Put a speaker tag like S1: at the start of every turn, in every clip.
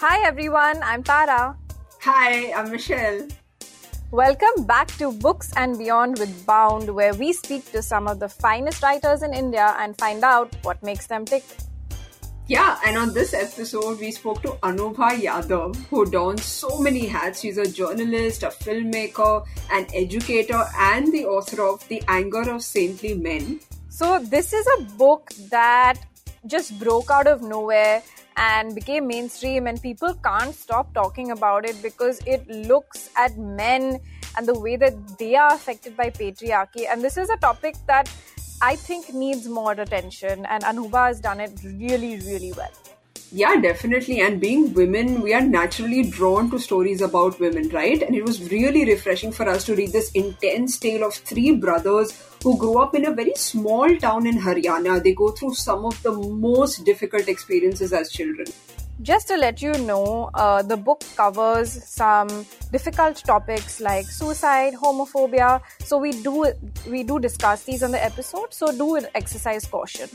S1: Hi everyone, I'm Tara.
S2: Hi, I'm Michelle.
S1: Welcome back to Books and Beyond with Bound, where we speak to some of the finest writers in India and find out what makes them tick.
S2: Yeah, and on this episode, we spoke to Anubha Yadav, who dons so many hats. She's a journalist, a filmmaker, an educator, and the author of The Anger of Saintly Men.
S1: So, this is a book that just broke out of nowhere and became mainstream, and people can't stop talking about it because it looks at men and the way that they are affected by patriarchy. And this is a topic that I think needs more attention, and Anubha has done it really, really well.
S2: Yeah, definitely. And being women, we are naturally drawn to stories about women, right? And it was really refreshing for us to read this intense tale of three brothers who grew up in a very small town in Haryana. They go through some of the most difficult experiences as children.
S1: Just to let you know, uh, the book covers some difficult topics like suicide, homophobia. So we do we do discuss these on the episode. So do exercise caution.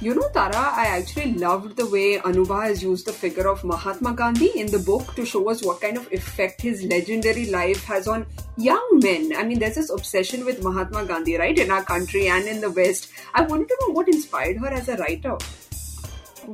S2: You know, Tara, I actually loved the way Anubha has used the figure of Mahatma Gandhi in the book to show us what kind of effect his legendary life has on young men. I mean, there's this obsession with Mahatma Gandhi, right, in our country and in the West. I wanted to know what inspired her as a writer.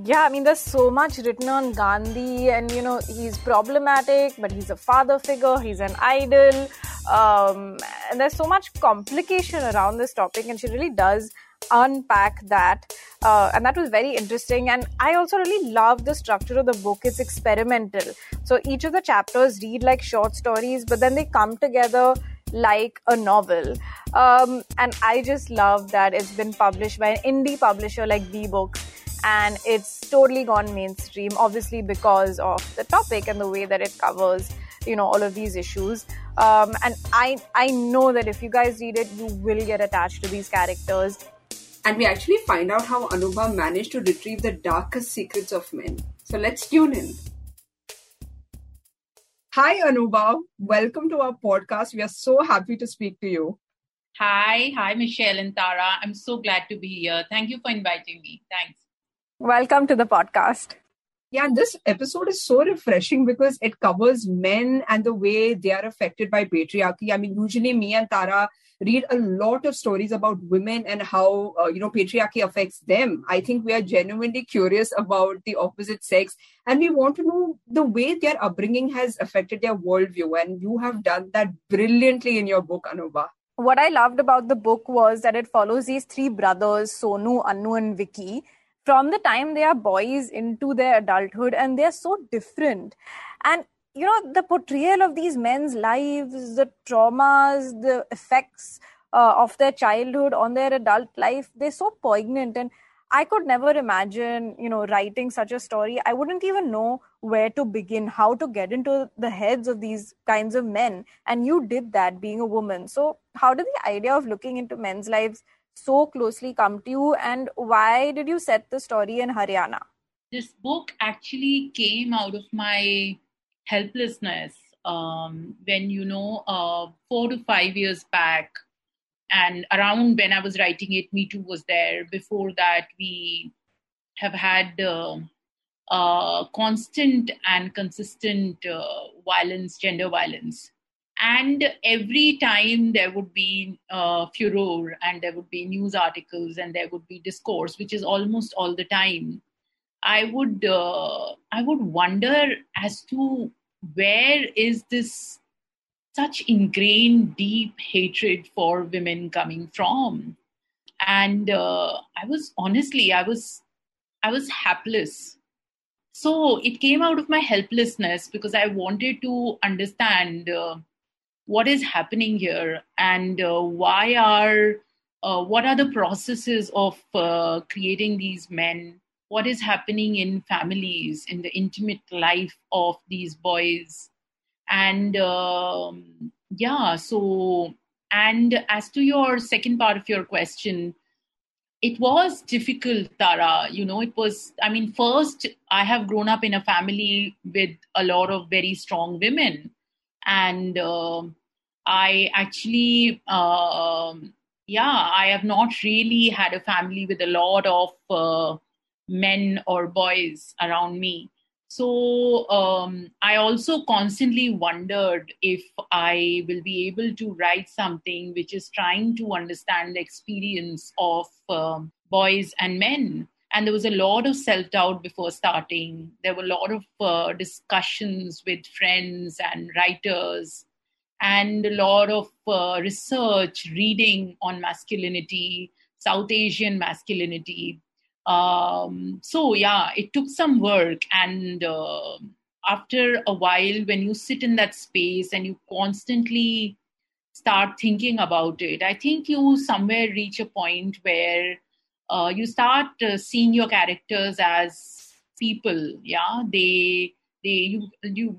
S1: Yeah, I mean, there's so much written on Gandhi, and you know, he's problematic, but he's a father figure, he's an idol, um, and there's so much complication around this topic, and she really does unpack that uh, and that was very interesting. And i also really love the structure of the book. It's experimental. So each of the chapters read like short stories but then they come together like a novel. Um, and i just love that it's been published by an indie publisher like b books and it's totally gone mainstream obviously because of the topic and the way that it covers you know all of these issues. Um, and i i know that if you guys read it you will get attached to these characters
S2: and we actually find out how Anubha managed to retrieve the darkest secrets of men. So let's tune in. Hi, Anubha. Welcome to our podcast. We are so happy to speak to you.
S3: Hi, hi, Michelle and Tara. I'm so glad to be here. Thank you for inviting me. Thanks.
S1: Welcome to the podcast.
S2: Yeah, this episode is so refreshing because it covers men and the way they are affected by patriarchy. I mean, usually me and Tara read a lot of stories about women and how uh, you know patriarchy affects them. I think we are genuinely curious about the opposite sex and we want to know the way their upbringing has affected their worldview and you have done that brilliantly in your book anubha
S1: what i loved about the book was that it follows these three brothers sonu anu and vicky from the time they are boys into their adulthood and they're so different. And you know the portrayal of these men's lives the traumas the effects uh, of their childhood on their adult life they're so poignant. And i could never imagine you know writing such a story. I wouldn't even know where to begin how to get into the heads of these kinds of men. And you did that being a woman. So how did the idea of looking into men's lives so closely come to you? And why did you set the story in haryana?
S3: This book actually came out of my helplessness um, when you know uh, four to five years back and around when i was writing it me too was there. Before that we have had uh, uh, constant and consistent uh, violence gender violence. And every time there would be uh, furor and there would be news articles and there would be discourse which is almost all the time I would uh, I would wonder as to where is this such ingrained deep hatred for women coming from? And uh, i was honestly i was i was helpless so it came out of my helplessness because i wanted to understand uh, what is happening here and uh, why are uh, what are the processes of uh, creating these men what is happening in families, in the intimate life of these boys. And um, yeah, so, and as to your second part of your question, it was difficult, Tara. You know, it was, I mean, first, I have grown up in a family with a lot of very strong women. And uh, I actually, uh, yeah, I have not really had a family with a lot of uh, men or boys around me. So um, I also constantly wondered if I will be able to write something which is trying to understand the experience of um, boys and men. And there was a lot of self doubt before starting. There were a lot of uh, discussions with friends and writers, and a lot of uh, research, reading on masculinity, South Asian masculinity, um, so yeah it took some work and uh, after a while when you sit in that space and you constantly start thinking about it i think you somewhere reach a point where uh, you start uh, seeing your characters as people yeah? They they you you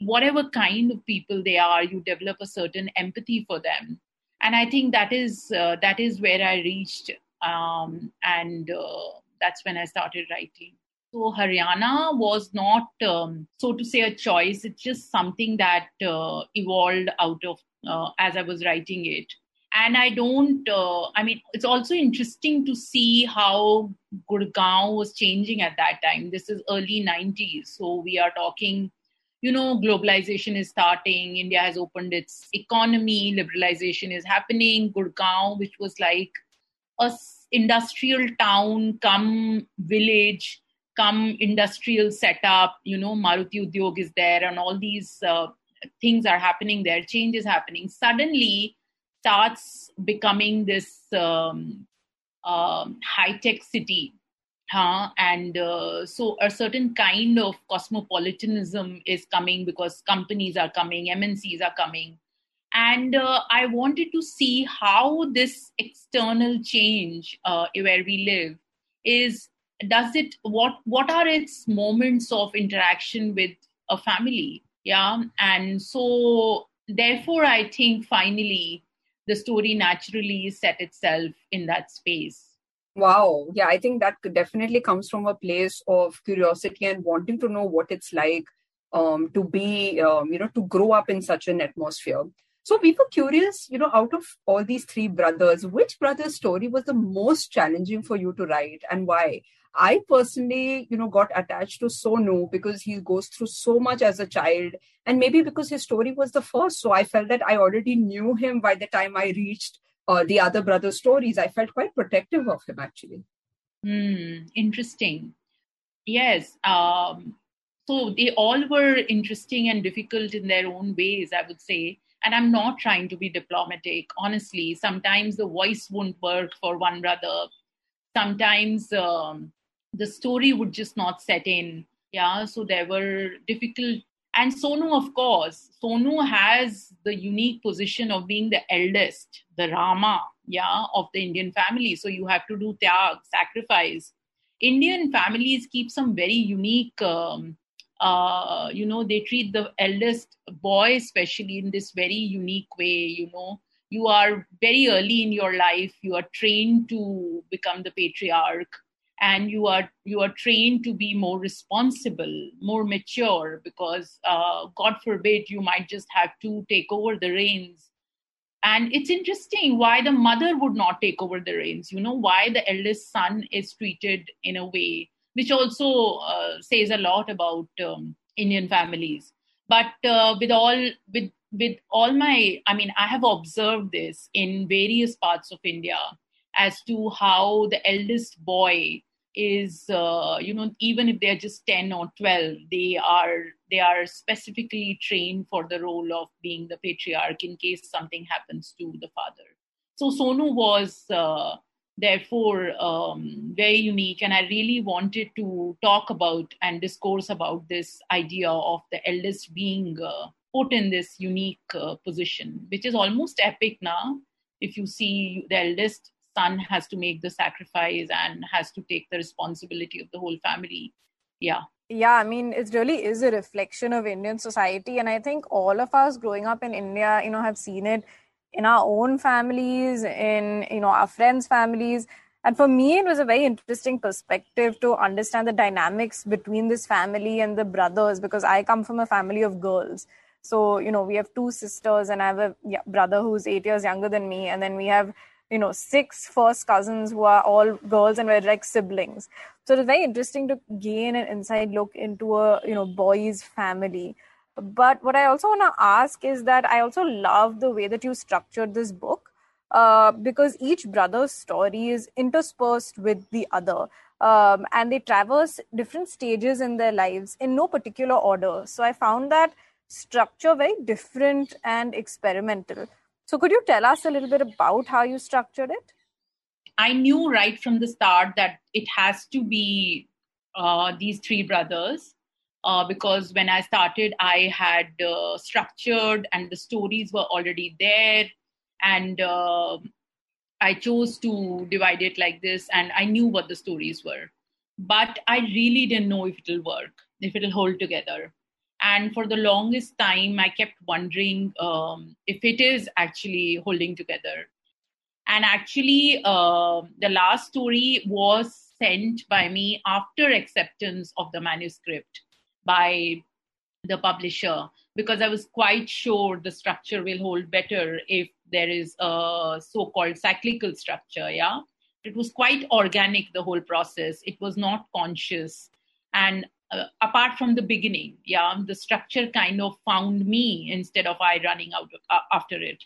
S3: whatever kind of people they are you develop a certain empathy for them. And i think that is uh, that is where i reached um, and uh, that's when I started writing. So Haryana was not, um, so to say, a choice. It's just something that uh, evolved out of uh, as I was writing it. And I don't, uh, I mean, it's also interesting to see how Gurgaon was changing at that time. This is early 90s. So we are talking, you know, globalization is starting. India has opened its economy, liberalization is happening. Gurgaon, which was like a industrial town come village come industrial setup you know maruti udyog is there and all these uh, things are happening there change is happening suddenly starts becoming this um, uh, high tech city huh? and uh, so a certain kind of cosmopolitanism is coming because companies are coming mncs are coming and uh, i wanted to see how this external change uh, where we live is does it what what are its moments of interaction with a family? Yeah. And so therefore i think finally the story naturally set itself in that space.
S2: Wow. Yeah i think that definitely comes from a place of curiosity and wanting to know what it's like um, to be um, you know to grow up in such an atmosphere so we were curious, you know, out of all these three brothers, which brother's story was the most challenging for you to write and why? I personally, you know, got attached to Sonu because he goes through so much as a child, and maybe because his story was the first. So I felt that I already knew him by the time I reached uh, the other brother's stories. I felt quite protective of him, actually.
S3: Hmm, interesting. Yes. Um, so they all were interesting and difficult in their own ways, I would say and i'm not trying to be diplomatic. Honestly sometimes the voice won't work for one brother. Sometimes um, the story would just not set in. Yeah so there were difficult and sonu of course. Sonu has the unique position of being the eldest the rama yeah of the indian family. So you have to do tyag sacrifice. Indian families keep some very unique um, uh, you know they treat the eldest boy especially in this very unique way you know. You are very early in your life. You are trained to become the patriarch and you are you are trained to be more responsible more mature because uh, god forbid you might just have to take over the reins. And it's interesting why the mother would not take over the reins you know why the eldest son is treated in a way which also uh, says a lot about um, Indian families. But uh, with all with with all my, I mean, I have observed this in various parts of India as to how the eldest boy is, uh, you know, even if they're just ten or twelve, they are they are specifically trained for the role of being the patriarch in case something happens to the father. So Sonu was uh, therefore um, very unique. And i really wanted to talk about and discourse about this idea of the eldest being uh, put in this unique uh, position which is almost epic now if you see the eldest son has to make the sacrifice and has to take the responsibility of the whole family. Yeah.
S1: Yeah i mean it really is a reflection of indian society. And i think all of us growing up in india you know have seen it in our own families, in you know our friends' families. And for me, it was a very interesting perspective to understand the dynamics between this family and the brothers because I come from a family of girls. So, you know, we have two sisters, and I have a brother who's eight years younger than me. And then we have, you know, six first cousins who are all girls and we're like siblings. So it's very interesting to gain an inside look into a you know boy's family. But what I also want to ask is that I also love the way that you structured this book uh, because each brother's story is interspersed with the other. Um, and they traverse different stages in their lives in no particular order. So I found that structure very different and experimental. So could you tell us a little bit about how you structured it?
S3: I knew right from the start that it has to be uh, these three brothers uh, because when I started, I had uh, structured and the stories were already there. And uh, I chose to divide it like this, and I knew what the stories were. But I really didn't know if it'll work, if it'll hold together. And for the longest time, I kept wondering um, if it is actually holding together. And actually, uh, the last story was sent by me after acceptance of the manuscript by the publisher because I was quite sure the structure will hold better if there is a so called cyclical structure. Yeah. It was quite organic, the whole process. It was not conscious. And uh, apart from the beginning, yeah, the structure kind of found me instead of I running out of, uh, after it.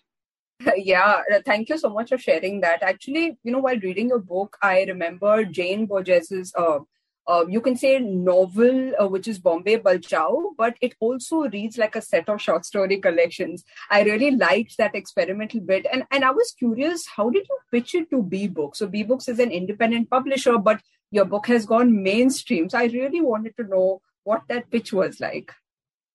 S2: yeah, uh, thank you so much for sharing that. Actually, you know, while reading your book, I remember Jane Borges's, uh, uh, you can say novel, uh, which is Bombay Balchao, but it also reads like a set of short story collections. I really liked that experimental bit, and and I was curious, how did you pitch it to B Books? So B Books is an independent publisher, but your book has gone mainstream. So I really wanted to know what that pitch was like.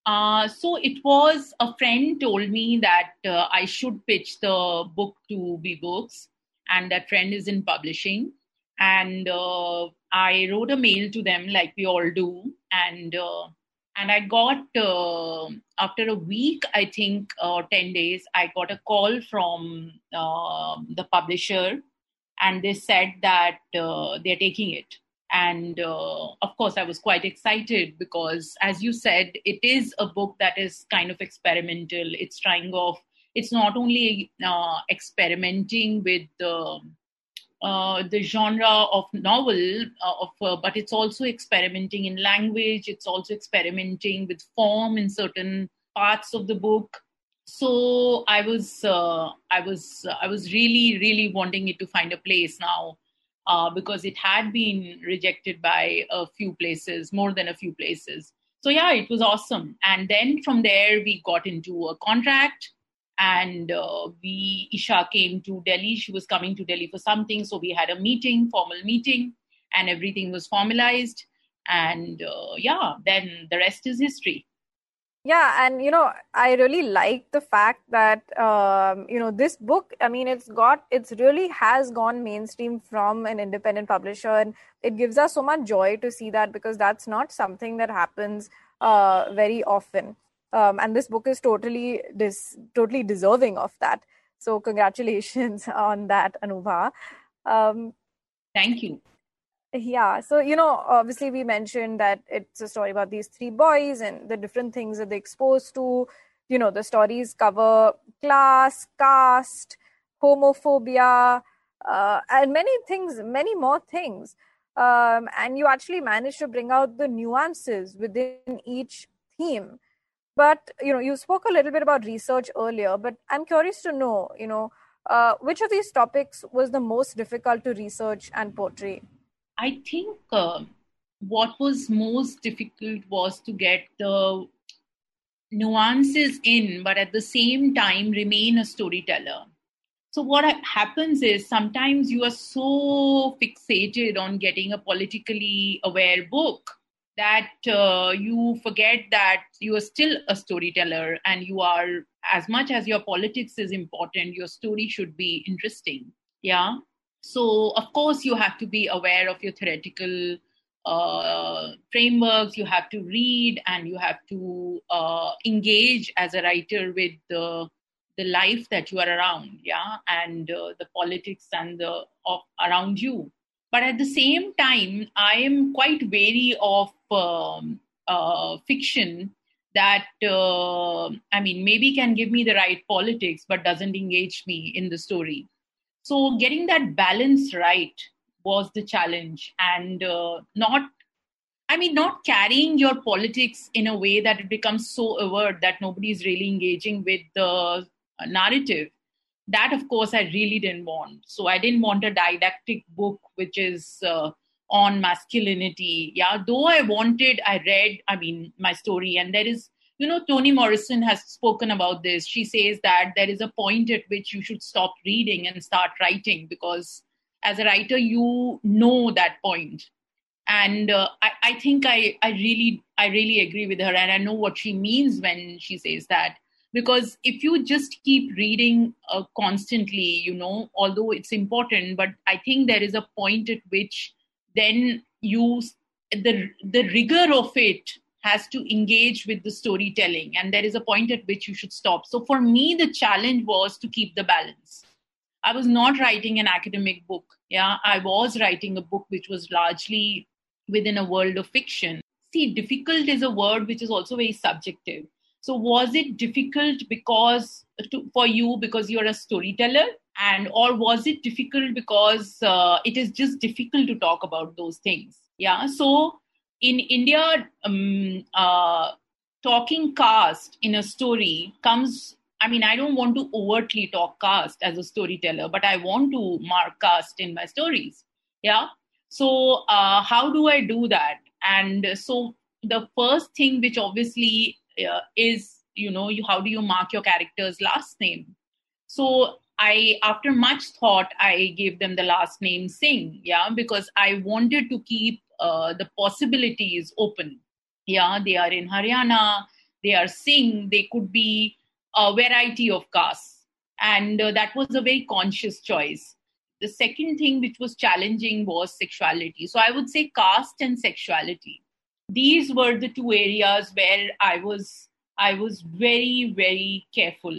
S3: Uh, so it was a friend told me that uh, I should pitch the book to B Books, and that friend is in publishing. And uh, I wrote a mail to them, like we all do, and uh, and I got uh, after a week, I think, or ten days, I got a call from the publisher, and they said that they're taking it. And uh, of course i was quite excited because as you said it is a book that is kind of experimental. It's trying of it's not only uh, experimenting with the uh, the genre of novel uh, of uh, but it's also experimenting in language it's also experimenting with form in certain parts of the book so i was uh, i was i was really really wanting it to find a place now uh, because it had been rejected by a few places, more than a few places. So, yeah, it was awesome. And then from there, we got into a contract. And uh, we, Isha came to Delhi. She was coming to Delhi for something. So, we had a meeting, formal meeting, and everything was formalized. And uh, yeah, then the rest is history
S1: yeah and you know i really like the fact that um, you know this book i mean it's got it's really has gone mainstream from an independent publisher and it gives us so much joy to see that because that's not something that happens uh, very often um, and this book is totally dis- totally deserving of that. So congratulations on that anubha um,
S3: thank you.
S1: Yeah so you know obviously we mentioned that it's a story about these three boys and the different things that they're exposed to. You know the stories cover class caste homophobia uh, and many things many more things. Um, and you actually managed to bring out the nuances within each theme but you know you spoke a little bit about research earlier but i'm curious to know you know uh, which of these topics was the most difficult to research and portray
S3: I think uh, what was most difficult was to get the nuances in, but at the same time remain a storyteller. So, what happens is sometimes you are so fixated on getting a politically aware book that uh, you forget that you are still a storyteller and you are, as much as your politics is important, your story should be interesting. Yeah. So, of course, you have to be aware of your theoretical uh, frameworks. You have to read and you have to uh, engage as a writer with the the life that you are around, yeah, and uh, the politics and the of around you. But at the same time, I am quite wary of um, uh, fiction that uh, I mean maybe can give me the right politics, but doesn't engage me in the story. So getting that balance right was the challenge. And uh, not i mean not carrying your politics in a way that it becomes so overt that nobody is really engaging with the narrative that of course i really didn't want. So i didn't want a didactic book which is uh, on masculinity. Yeah though i wanted i read i mean my story. And there is you know toni morrison has spoken about this. She says that there is a point at which you should stop reading and start writing because as a writer you know that point. And uh, I, I think I, I really i really agree with her. And i know what she means when she says that because if you just keep reading uh, constantly you know although it's important but i think there is a point at which then you the the rigor of it has to engage with the storytelling and there is a point at which you should stop. So for me the challenge was to keep the balance. I was not writing an academic book yeah. I was writing a book which was largely within a world of fiction. See difficult is a word which is also very subjective so was it difficult because to, for you because you're a storyteller and or was it difficult because uh, it is just difficult to talk about those things? Yeah. So in India, um, uh, talking caste in a story comes. I mean, I don't want to overtly talk caste as a storyteller, but I want to mark caste in my stories. Yeah. So uh, how do I do that? And so the first thing, which obviously uh, is you know you, how do you mark your character's last name? So i after much thought i gave them the last name singh yeah because i wanted to keep uh, the possibilities open. Yeah they are in haryana they are singh they could be a variety of castes. And uh, that was a very conscious choice. The second thing which was challenging was sexuality. So i would say caste and sexuality these were the two areas where I was I was very very careful.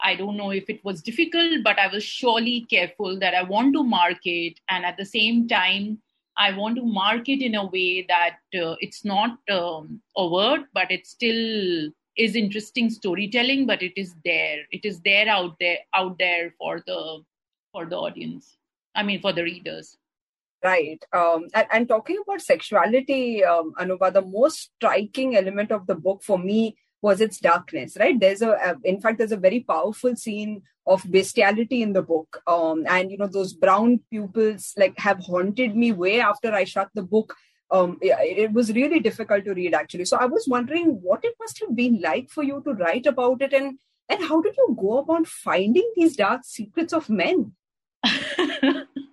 S3: I don't know if it was difficult, but I was surely careful that I want to market, and at the same time, I want to market in a way that uh, it's not um, overt, but it still is interesting storytelling. But it is there. It is there out there out there for the for the audience. I mean, for the readers.
S2: Right. Um, and, and, talking about sexuality, um, Anubha, the most striking element of the book for me was its darkness, right? There's a, a in fact, there's a very powerful scene of bestiality in the book. Um, and, you know, those brown pupils like have haunted me way after I shut the book. Um, it, it was really difficult to read actually. So I was wondering what it must have been like for you to write about it and, and how did you go about finding these dark secrets of men?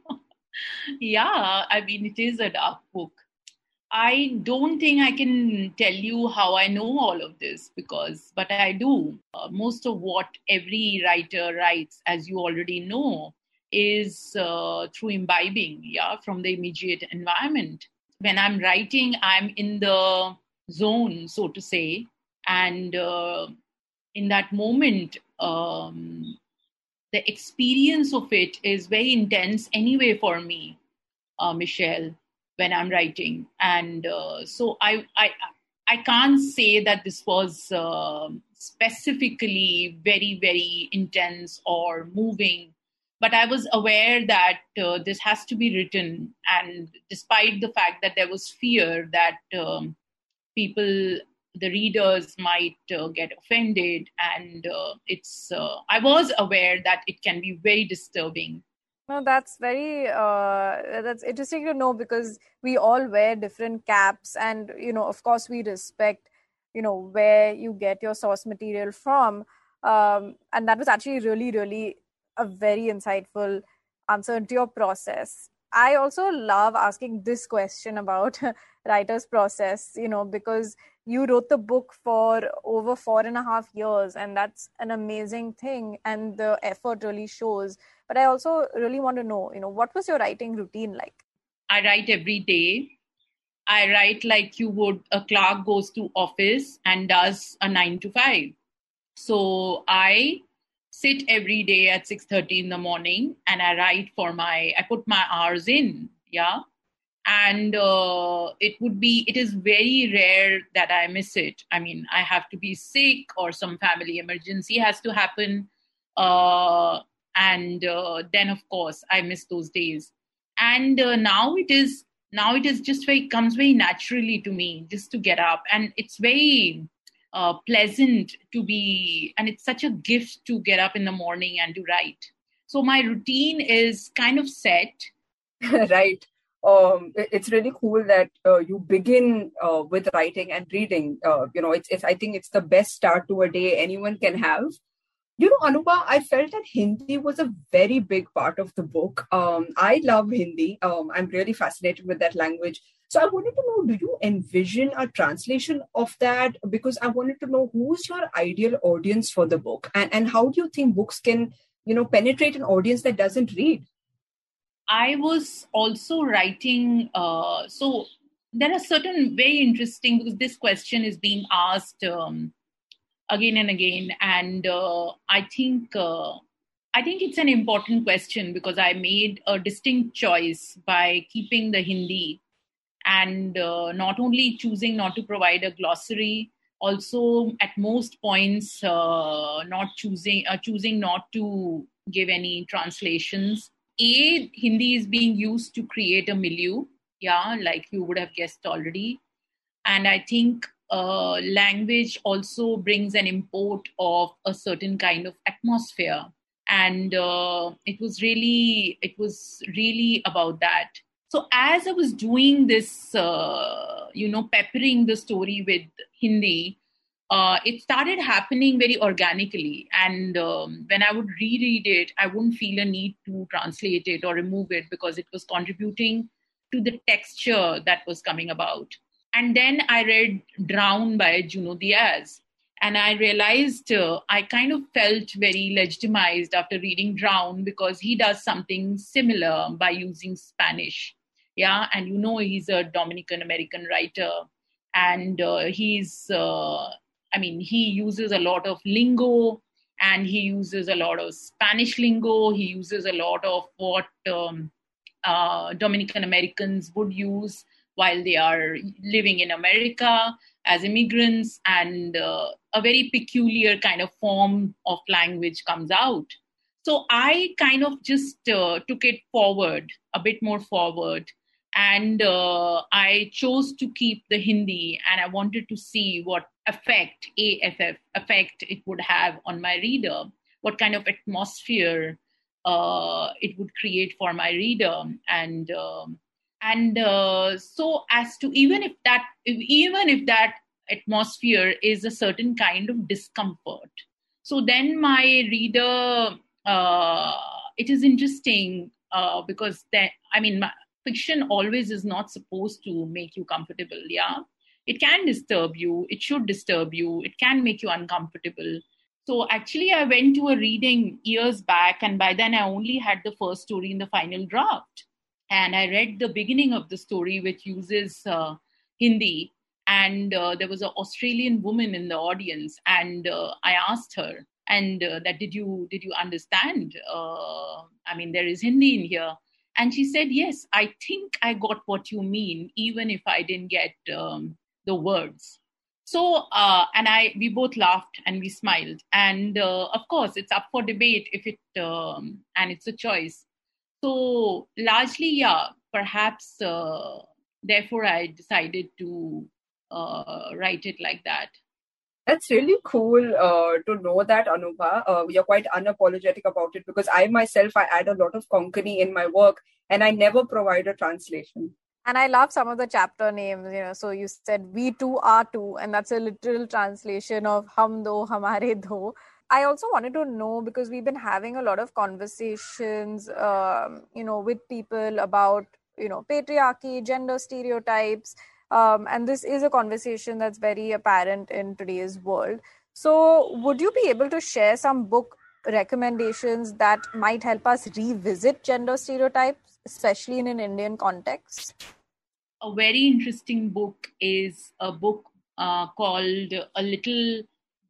S3: yeah, I mean, it is a dark book. I don't think I can tell you how I know all of this because, but I do. Uh, most of what every writer writes, as you already know, is uh, through imbibing, yeah, from the immediate environment. When I'm writing, I'm in the zone, so to say, and uh, in that moment, um, the experience of it is very intense anyway for me, uh, Michelle, when I'm writing. And uh, so I, I, I can't say that this was uh, specifically very, very intense or moving, but I was aware that uh, this has to be written. And despite the fact that there was fear that um, people the readers might uh, get offended and uh, it's uh, i was aware that it can be very disturbing.
S1: No that's very uh, that's interesting to know because we all wear different caps and you know of course we respect you know where you get your source material from. Um, and that was actually really really a very insightful answer to your process. I also love asking this question about writer's process you know because you wrote the book for over four and a half years and that's an amazing thing and the effort really shows. But i also really want to know you know what was your writing routine like?
S3: I write every day. I write like you would a clerk goes to office and does a 9 to 5 so i sit every day at 6:30 in the morning and i write for my i put my hours in yeah and uh, it would be it is very rare that i miss it. I mean i have to be sick or some family emergency has to happen uh, and uh, then of course i miss those days. And uh, now it is now it is just very comes very naturally to me just to get up. And it's very uh, pleasant to be and it's such a gift to get up in the morning and to write. So my routine is kind of set.
S2: Right um, it's really cool that uh, you begin uh, with writing and reading. Uh, you know, it's, it's, I think it's the best start to a day anyone can have. You know, Anubha, I felt that Hindi was a very big part of the book. Um, I love Hindi. Um, I'm really fascinated with that language. So I wanted to know, do you envision a translation of that? Because I wanted to know who's your ideal audience for the book, and and how do you think books can, you know, penetrate an audience that doesn't read?
S3: I was also writing. Uh, so there are certain very interesting because this question is being asked um, again and again, and uh, I think uh, I think it's an important question because I made a distinct choice by keeping the Hindi and uh, not only choosing not to provide a glossary also at most points uh, not choosing uh, choosing not to give any translations a hindi is being used to create a milieu. Yeah like you would have guessed already. And i think uh, language also brings an import of a certain kind of atmosphere. And uh, it was really it was really about that. So as i was doing this uh, you know peppering the story with hindi uh, it started happening very organically. And um, when I would reread it, I wouldn't feel a need to translate it or remove it because it was contributing to the texture that was coming about. And then I read Drown by Junot Diaz. And I realized uh, I kind of felt very legitimized after reading Drown because he does something similar by using Spanish. Yeah. And you know, he's a Dominican American writer and uh, he's uh, I mean, he uses a lot of lingo and he uses a lot of Spanish lingo. He uses a lot of what um, uh, Dominican Americans would use while they are living in America as immigrants, and uh, a very peculiar kind of form of language comes out. So I kind of just uh, took it forward, a bit more forward, and uh, I chose to keep the Hindi, and I wanted to see what effect AFF effect it would have on my reader, what kind of atmosphere uh, it would create for my reader, and um, and uh, so as to even if that even if that atmosphere is a certain kind of discomfort, so then my reader uh, it is interesting uh, because that I mean. My, fiction always is not supposed to make you comfortable yeah it can disturb you. It should disturb you. It can make you uncomfortable. So actually i went to a reading years back and by then i only had the first story in the final draft. And i read the beginning of the story which uses uh, hindi. And uh, there was an australian woman in the audience and uh, i asked her and uh, that did you did you understand uh, i mean there is hindi in here? And she said, Yes, I think I got what you mean, even if I didn't get um, the words. So, uh, and I, we both laughed and we smiled. And uh, of course, it's up for debate if it, um, and it's a choice. So, largely, yeah, perhaps, uh, therefore, I decided to uh, write it like that.
S2: That's really cool uh, to know that, Anubha. Uh, you're quite unapologetic about it because I myself, I add a lot of Konkani in my work and I never provide a translation.
S1: And I love some of the chapter names, you know. So you said we too are two, and that's a literal translation of hum do, hamare do. I also wanted to know because we've been having a lot of conversations, um, you know, with people about, you know, patriarchy, gender stereotypes um, and this is a conversation that's very apparent in today's world. So, would you be able to share some book recommendations that might help us revisit gender stereotypes, especially in an Indian context?
S3: A very interesting book is a book uh, called A Little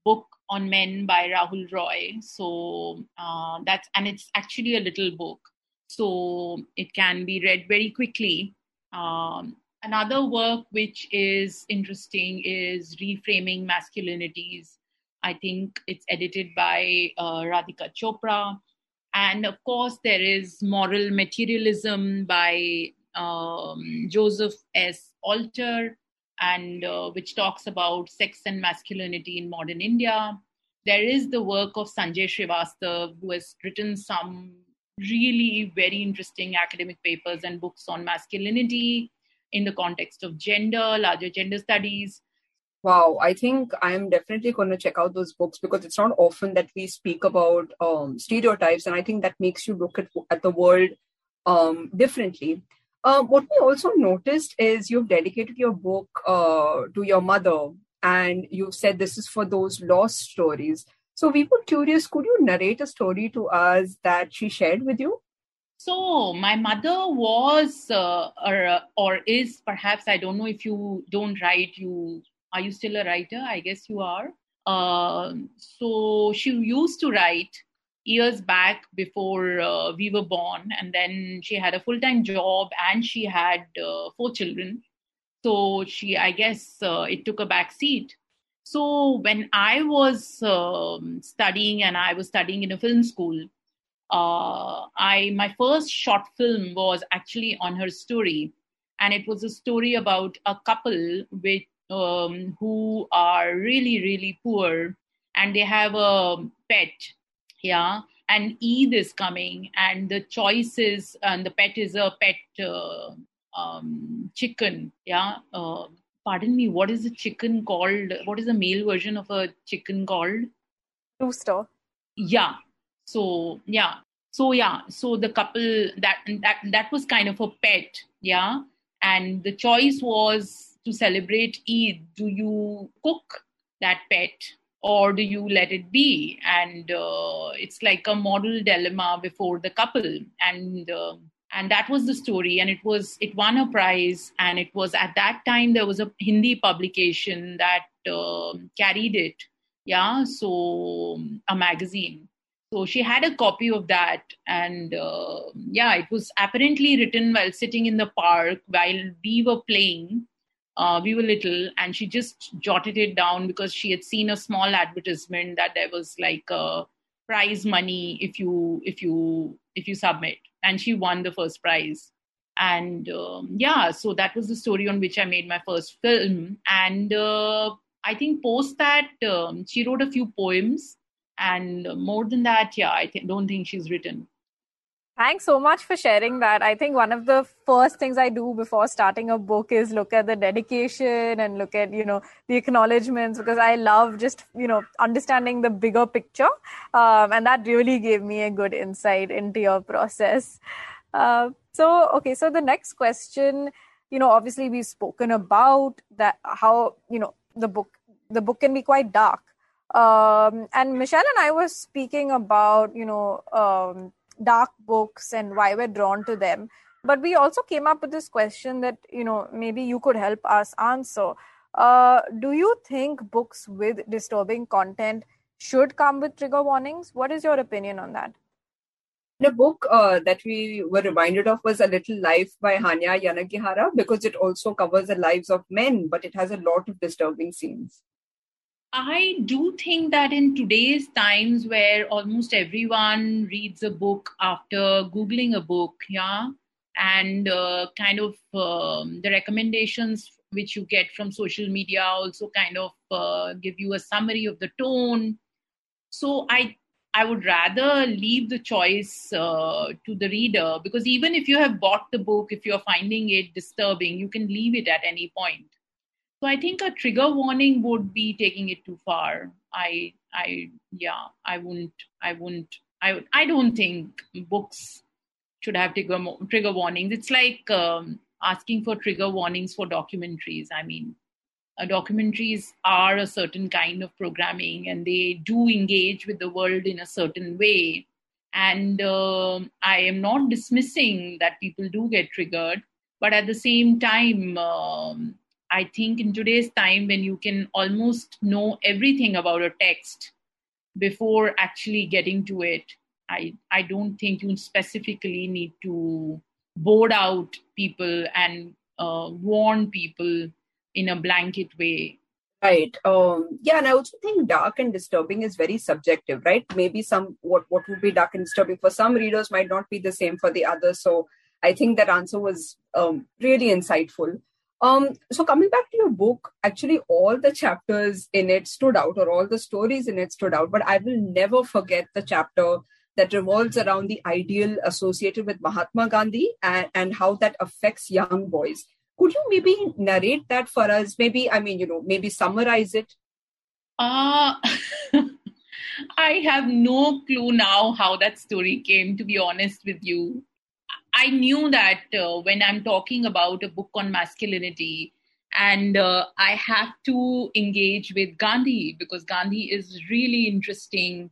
S3: Book on Men by Rahul Roy. So uh, that's and it's actually a little book, so it can be read very quickly. Um, Another work which is interesting is Reframing Masculinities. I think it's edited by uh, Radhika Chopra. And of course, there is Moral Materialism by um, Joseph S. Alter, and uh, which talks about sex and masculinity in modern India. There is the work of Sanjay Srivastav, who has written some really very interesting academic papers and books on masculinity in the context of gender, larger gender studies.
S2: Wow, I think I'm definitely going to check out those books because it's not often that we speak about um, stereotypes, and I think that makes you look at, at the world um, differently. Uh, what we also noticed is you've dedicated your book uh, to your mother, and you've said this is for those lost stories. So we were curious, could you narrate a story to us that she shared with you?
S3: So my mother was uh, or, or is perhaps I don't know if you don't write you are you still a writer? I guess you are. Uh, so she used to write years back before uh, we were born, and then she had a full time job and she had uh, four children. So she, I guess, uh, it took a back seat. So when I was um, studying and I was studying in a film school, uh, I my first short film was actually on her story, and it was a story about a couple with um, who are really really poor and they have a pet yeah? And eid is coming and the choice is and the pet is a pet uh, um, chicken yeah? Uh, pardon me what is the chicken called? What is the male version of a chicken called?
S1: Rooster.
S3: Yeah. So yeah. So yeah. So the couple that that that was kind of a pet yeah? And the choice was to celebrate Eid, do you cook that pet or do you let it be? And uh, it's like a moral dilemma before the couple. And uh, and that was the story. And it was it won a prize. And it was at that time there was a hindi publication that uh, carried it. Yeah so a magazine. So she had a copy of that. And uh, yeah it was apparently written while sitting in the park while we were playing uh, we were little and she just jotted it down because she had seen a small advertisement that there was like a prize money if you if you if you submit. And she won the first prize. And um, yeah so that was the story on which i made my first film. And uh, i think post that um, she wrote a few poems. And more than that yeah i th- don't think she's written
S1: Thanks so much for sharing that. I think one of the first things I do before starting a book is look at the dedication and look at, you know, the acknowledgements because I love just, you know, understanding the bigger picture. Um, and that really gave me a good insight into your process. Uh, so, okay, so the next question, you know, obviously we've spoken about that, how, you know, the book, the book can be quite dark. Um, and Michelle and I were speaking about, you know, um, dark books and why we're drawn to them. But we also came up with this question that you know maybe you could help us answer. Uh, do you think books with disturbing content should come with trigger warnings? What is your opinion on that?
S2: The book uh, that we were reminded of was A Little Life by Hanya Yanagihara because it also covers the lives of men, but it has a lot of disturbing scenes.
S3: I do think that in today's times where almost everyone reads a book after Googling a book, yeah, and uh, kind of um, the recommendations which you get from social media also kind of uh, give you a summary of the tone. So I I would rather leave the choice uh, to the reader because even if you have bought the book, if you're finding it disturbing, you can leave it at any point. So I think a trigger warning would be taking it too far. I, I, yeah, I wouldn't, I wouldn't, I, I don't think books should have trigger trigger warnings. It's like um, asking for trigger warnings for documentaries. I mean, uh, documentaries are a certain kind of programming, and they do engage with the world in a certain way. And uh, I am not dismissing that people do get triggered, but at the same time, um, I think in today's time, when you can almost know everything about a text before actually getting to it, I, I don't think you specifically need to board out people and uh, warn people in a blanket way.
S2: Right. Um, yeah, and I also think dark and disturbing is very subjective, right? Maybe some what what would be dark and disturbing for some readers might not be the same for the others. So I think that answer was um, really insightful. Um, so coming back to your book, actually all the chapters in it stood out, or all the stories in it stood out. But I will never forget the chapter that revolves around the ideal associated with Mahatma Gandhi and, and how that affects young boys. Could you maybe narrate that for us? Maybe, I mean, you know, maybe summarize it?
S3: Uh, I have no clue now how that story came, to be honest with you. I knew that uh, when I'm talking about a book on masculinity, and uh, I have to engage with Gandhi because Gandhi is really interesting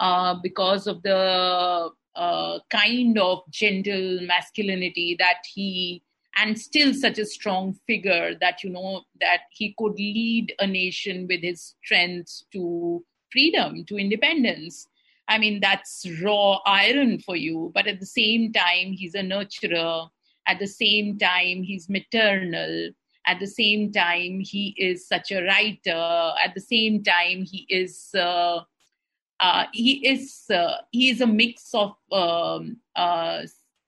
S3: uh, because of the uh, kind of gentle masculinity that he and still such a strong figure that you know that he could lead a nation with his strength to freedom to independence i mean that's raw iron for you but at the same time he's a nurturer. At the same time he's maternal. At the same time he is such a writer. At the same time he is uh, uh, he is uh, he is a mix of um, uh,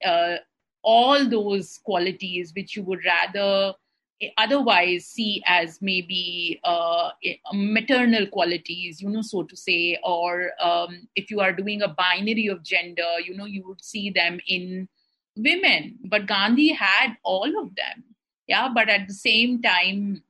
S3: uh, all those qualities which you would rather otherwise see as maybe uh, maternal qualities, you know, so to say, or um, if you are doing a binary of gender, you know, you would see them in women. But Gandhi had all of them, yeah. But at the same time,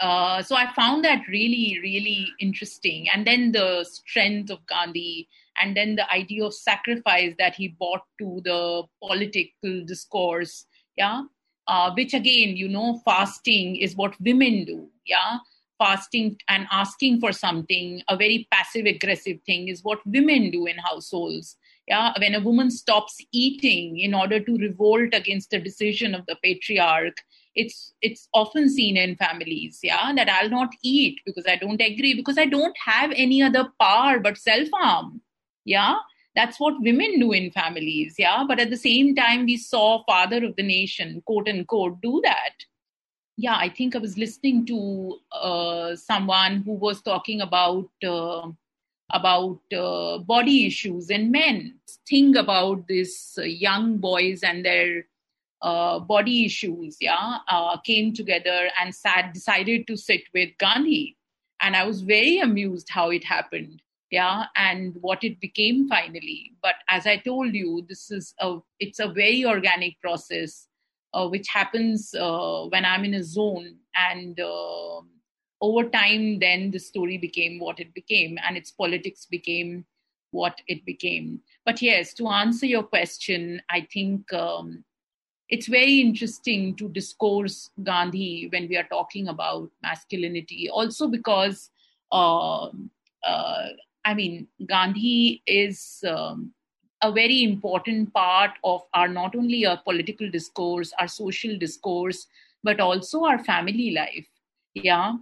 S3: uh, so I found that really, really interesting. And then the strength of Gandhi and then the idea of sacrifice that he brought to the political discourse yeah uh, which again you know fasting is what women do yeah? Fasting and asking for something a very passive aggressive thing is what women do in households yeah? When a woman stops eating in order to revolt against the decision of the patriarch it's it's often seen in families yeah? That i'll not eat because i don't agree because i don't have any other power but self harm yeah that's what women do in families yeah. But at the same time we saw father of the nation quote unquote do that. Yeah i think i was listening to uh, someone who was talking about uh, about uh, body issues in men. Think about these young boys and their uh, body issues yeah. Uh, came together and sat decided to sit with gandhi. And i was very amused how it happened yeah and what it became finally. But as i told you this is a it's a very organic process uh, which happens uh, when i'm in a zone. And uh, over time then the story became what it became and its politics became what it became. But yes to answer your question i think um, it's very interesting to discourse gandhi when we are talking about masculinity. Also because uh, uh, I mean, Gandhi is um, a very important part of our not only our political discourse, our social discourse, but also our family life. Yeah.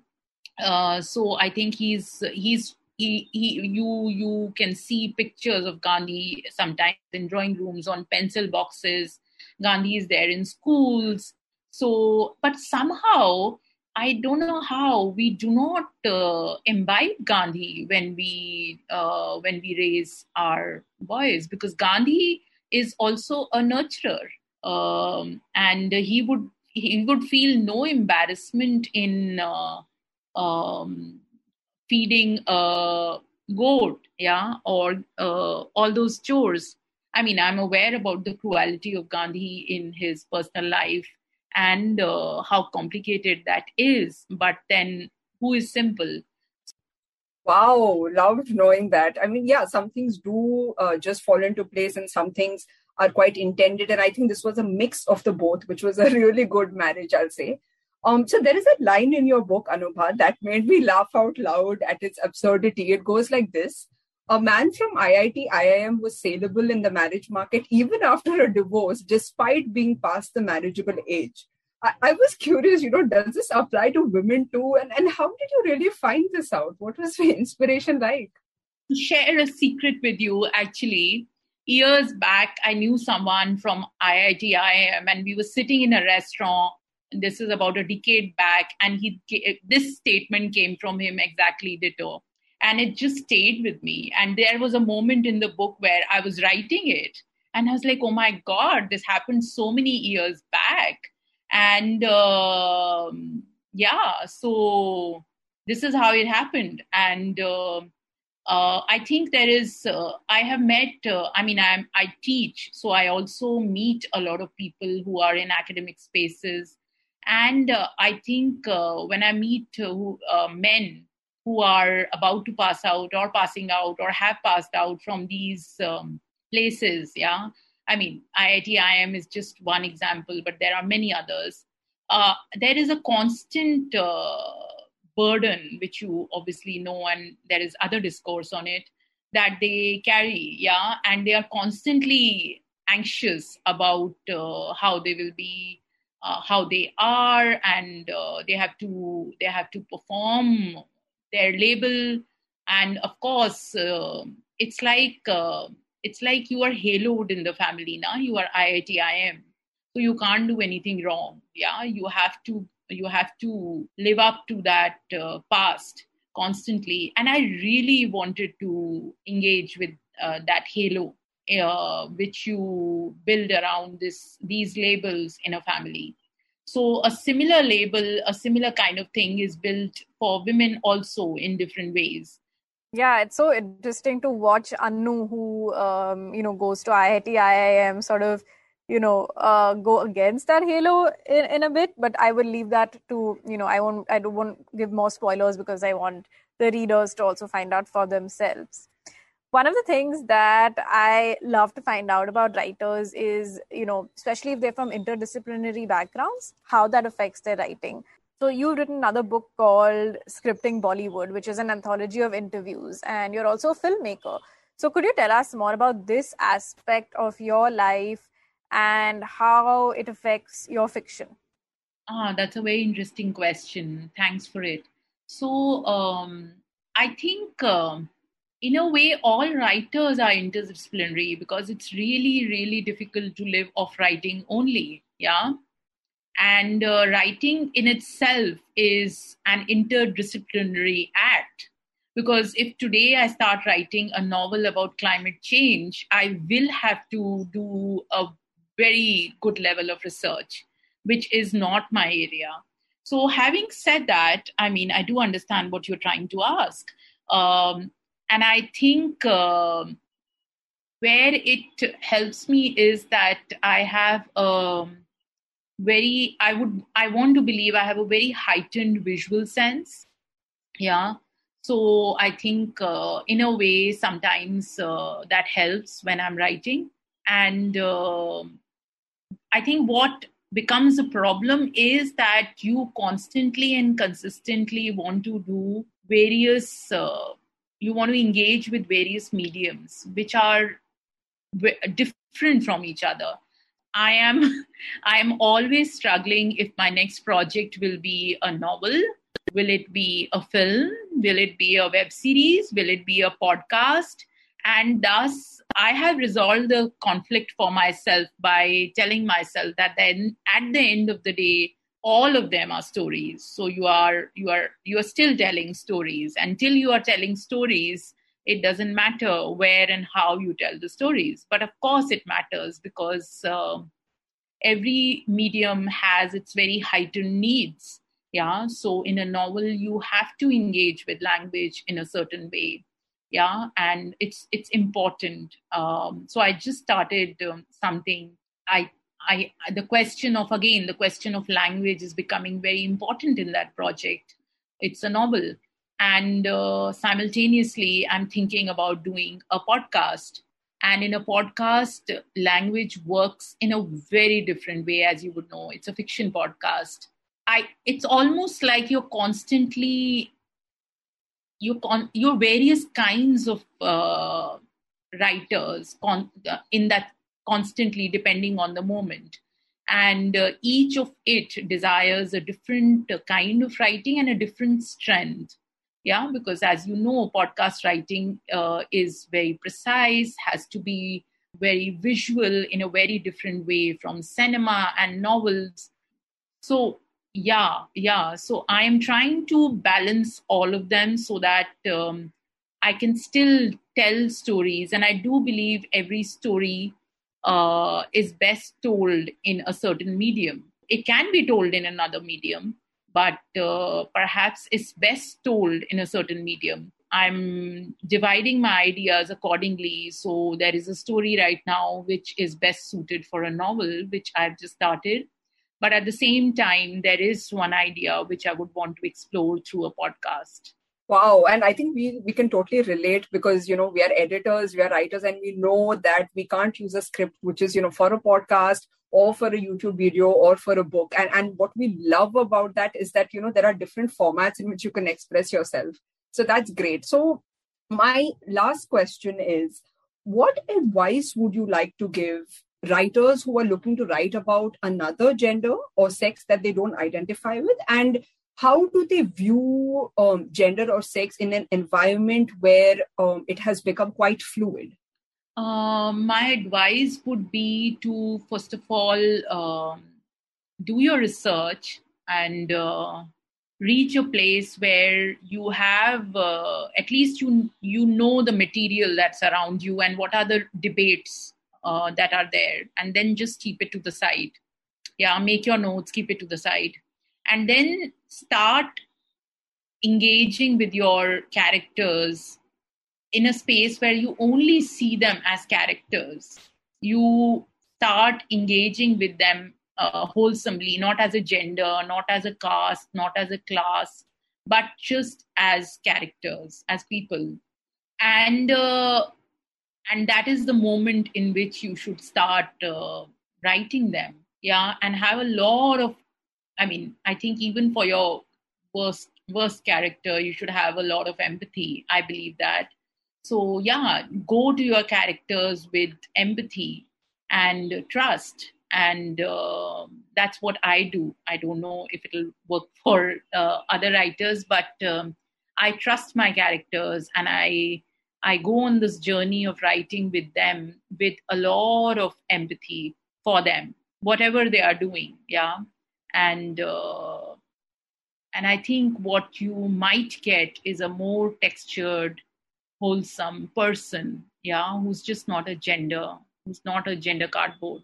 S3: Uh, so I think he's he's he, he you you can see pictures of Gandhi sometimes in drawing rooms on pencil boxes. Gandhi is there in schools. So, but somehow I don't know how. We do not uh, imbibe Gandhi when we uh, when we raise our boys because Gandhi is also a nurturer um, and he would he would feel no embarrassment in uh, um, feeding a goat yeah or uh, all those chores. I mean I'm aware about the cruelty of Gandhi in his personal life and uh, how complicated that is. But then, who is simple?
S2: Wow, loved knowing that. I mean, yeah, some things do uh, just fall into place, and some things are quite intended. And I think this was a mix of the both, which was a really good marriage, I'll say. Um, so there is a line in your book, Anubha, that made me laugh out loud at its absurdity. It goes like this a man from IIT IIM was saleable in the marriage market even after a divorce, despite being past the marriageable age. I, I, was curious, you know, does this apply to women too? And, and how did you really find this out? What was the inspiration like?
S3: To share a secret with you, actually, years back, I knew someone from IIT IIM, and we were sitting in a restaurant this is about a decade back and he this statement came from him exactly ditto and it just stayed with me and there was a moment in the book where i was writing it and i was like oh my god this happened so many years back and um, yeah so this is how it happened and uh, uh, I think there is. Uh, I have met. Uh, I mean, I I teach, so I also meet a lot of people who are in academic spaces, and uh, I think uh, when I meet men who are about to pass out or passing out or have passed out from these um, places, yeah. I mean, IIT IIM is just one example, but there are many others. there is a constant burden, which you obviously know, and there is other discourse on it, that they carry, yeah, and they are constantly anxious about uh, how they will be, uh, how they are, and uh, they have to they have to perform their label, and of course, uh, it's like uh, it's like you are haloed in the family now. You are IIT IIM, so you can't do anything wrong. Yeah, you have to you have to live up to that uh, past constantly and i really wanted to engage with uh, that halo uh, which you build around this these labels in a family so a similar label a similar kind of thing is built for women also in different ways.
S1: Yeah it's so interesting to watch Anu who um, you know goes to iit iim sort of you know uh, go against that halo in, in a bit but i will leave that to you know i won't i don't want give more spoilers because i want the readers to also find out for themselves one of the things that i love to find out about writers is you know especially if they're from interdisciplinary backgrounds how that affects their writing so you've written another book called scripting bollywood which is an anthology of interviews and you're also a filmmaker so could you tell us more about this aspect of your life and how it affects your fiction?
S3: Ah, that's a very interesting question. Thanks for it. So, um, I think uh, in a way, all writers are interdisciplinary because it's really, really difficult to live off writing only. Yeah. And uh, writing in itself is an interdisciplinary act. Because if today I start writing a novel about climate change, I will have to do a very good level of research, which is not my area. So, having said that, I mean, I do understand what you're trying to ask. Um, and I think uh, where it helps me is that I have a very, I would, I want to believe I have a very heightened visual sense. Yeah. So I think uh, in a way, sometimes uh, that helps when I'm writing. And uh, I think what becomes a problem is that you constantly and consistently want to do various, uh, you want to engage with various mediums which are different from each other. I am, I am always struggling if my next project will be a novel, will it be a film, will it be a web series, will it be a podcast, and thus I have resolved the conflict for myself by telling myself that then at the end of the day, all of them are stories. So you are you are you are still telling stories. Until you are telling stories, it doesn't matter where and how you tell the stories. But of course, it matters because uh, every medium has its very heightened needs. Yeah. So in a novel, you have to engage with language in a certain way yeah and it's it's important um, so i just started um, something i i the question of again the question of language is becoming very important in that project. It's a novel. And uh, simultaneously i'm thinking about doing a podcast. And in a podcast language works in a very different way as you would know. It's a fiction podcast. I it's almost like you're constantly your con- your various kinds of uh, writers con- uh, in that constantly depending on the moment. And uh, each of it desires a different kind of writing and a different strength. Yeah because as you know podcast writing uh, is very precise has to be very visual in a very different way from cinema and novels. So yeah, yeah. So I am trying to balance all of them so that um, I can still tell stories, and I do believe every story uh, is best told in a certain medium. It can be told in another medium, but uh, perhaps it's best told in a certain medium. I'm dividing my ideas accordingly. So there is a story right now which is best suited for a novel, which I've just started. But at the same time, there is one idea which I would want to explore through a podcast.
S2: Wow. And I think we, we can totally relate because, you know, we are editors, we are writers, and we know that we can't use a script, which is, you know, for a podcast or for a YouTube video or for a book. And, and what we love about that is that, you know, there are different formats in which you can express yourself. So that's great. So, my last question is what advice would you like to give writers who are looking to write about another gender or sex that they don't identify with? And how do they view um, gender or sex in an environment where um, it has become quite fluid?
S3: Uh, my advice would be to, first of all, um, do your research and uh, reach a place where you have uh, at least you you know the material that's around you and what are the debates uh, that are there and then just keep it to the side yeah make your notes keep it to the side and then start engaging with your characters in a space where you only see them as characters you start engaging with them uh, wholesomely, not as a gender, not as a caste, not as a class, but just as characters, as people. And uh, and that is the moment in which you should start uh, writing them, yeah, and have a lot of. I mean, I think even for your worst worst character, you should have a lot of empathy. I believe that. So yeah, go to your characters with empathy and trust and uh, that's what i do i don't know if it'll work for uh, other writers but um, i trust my characters and i i go on this journey of writing with them with a lot of empathy for them whatever they are doing yeah and uh, and i think what you might get is a more textured wholesome person yeah who's just not a gender who's not a gender cardboard.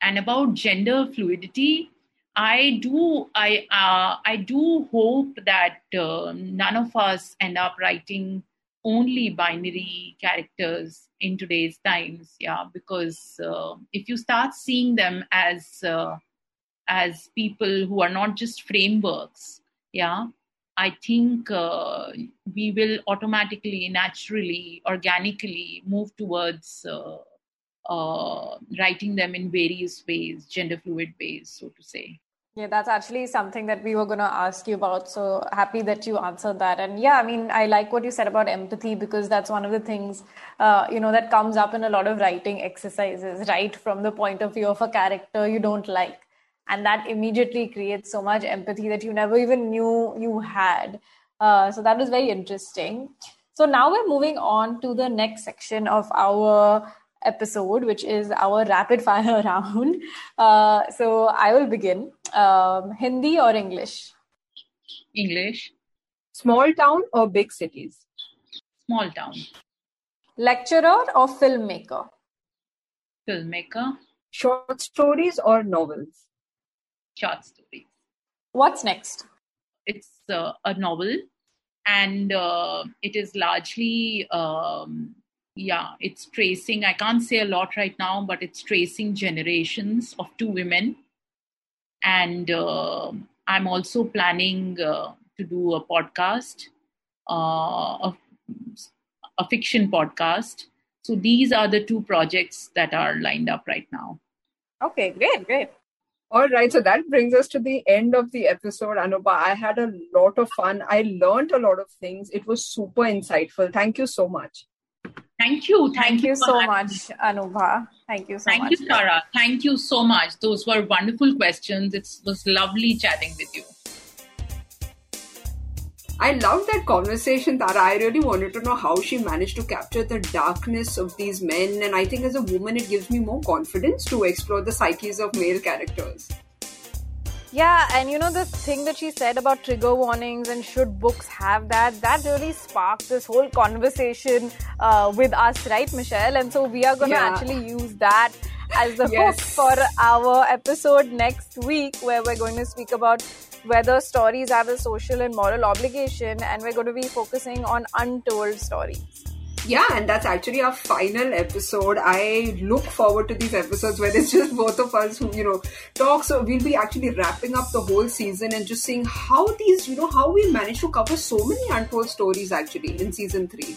S3: And about gender fluidity i do i uh, i do hope that uh, none of us end up writing only binary characters in today's times yeah because uh, if you start seeing them as uh, as people who are not just frameworks yeah i think uh, we will automatically naturally organically move towards uh, uh, writing them in various ways, gender fluid ways, so to say.
S1: Yeah, that's actually something that we were going to ask you about. So happy that you answered that. And yeah, I mean, I like what you said about empathy because that's one of the things, uh, you know, that comes up in a lot of writing exercises, right? From the point of view of a character you don't like. And that immediately creates so much empathy that you never even knew you had. Uh, so that was very interesting. So now we're moving on to the next section of our episode, which is our rapid fire round. Uh, so I will begin. Um, Hindi or English?
S3: English.
S2: Small town or big cities?
S3: Small town.
S1: Lecturer or filmmaker?
S3: Filmmaker.
S2: Short stories or novels?
S3: Short stories.
S1: What's next?
S3: It's uh, a novel, and uh, it is largely um, yeah, it's tracing, I can't say a lot right now, but it's tracing generations of two women. And uh, I'm also planning uh, to do a podcast, uh, a, a fiction podcast. So these are the two projects that are lined up right now.
S1: Okay, great, great.
S2: All right, so that brings us to the end of the episode, Anubha. I had a lot of fun. I learned a lot of things. It was super insightful. Thank you so much.
S3: Thank you.
S1: Thank, Thank you so much, Anubha. Thank you so
S3: Thank
S1: much.
S3: Thank you, Tara. Thank you so much. Those were wonderful questions. It was lovely chatting with you.
S2: I love that conversation, Tara. I really wanted to know how she managed to capture the darkness of these men. And I think as a woman, it gives me more confidence to explore the psyches of male characters.
S1: Yeah, and you know the thing that she said about trigger warnings and should books have that, that really sparked this whole conversation uh, with us, right, Michelle? And so we are going to
S2: Yeah.
S1: actually use that as the
S2: Yes.
S1: hook for our episode next week, where we're going to speak about whether stories have a social and moral obligation, and we're going to be focusing on untold stories.
S2: Yeah, and that's actually our final episode. I look forward to these episodes where it's just both of us who, you know, talk. So we'll be actually wrapping up the whole season and just seeing how these, you know, how we managed to cover so many untold stories actually in season three.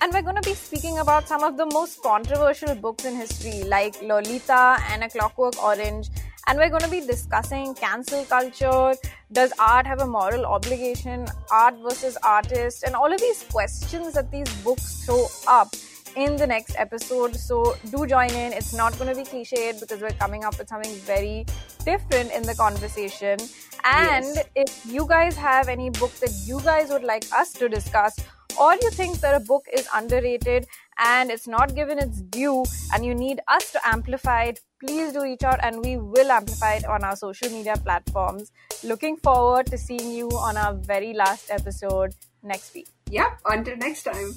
S1: And we're going to be speaking about some of the most controversial books in history, like Lolita and A Clockwork Orange. And we're going to be discussing cancel culture. Does art have a moral obligation? Art versus artist? And all of these questions that these books throw up in the next episode. So do join in. It's not going to be cliched because we're coming up with something very different in the conversation. And
S2: Yes.
S1: if you guys have any book that you guys would like us to discuss, or you think that a book is underrated and it's not given its due and you need us to amplify it, please do reach out and we will amplify it on our social media platforms. Looking forward to seeing you on our very last episode next week.
S2: Yep, until next time.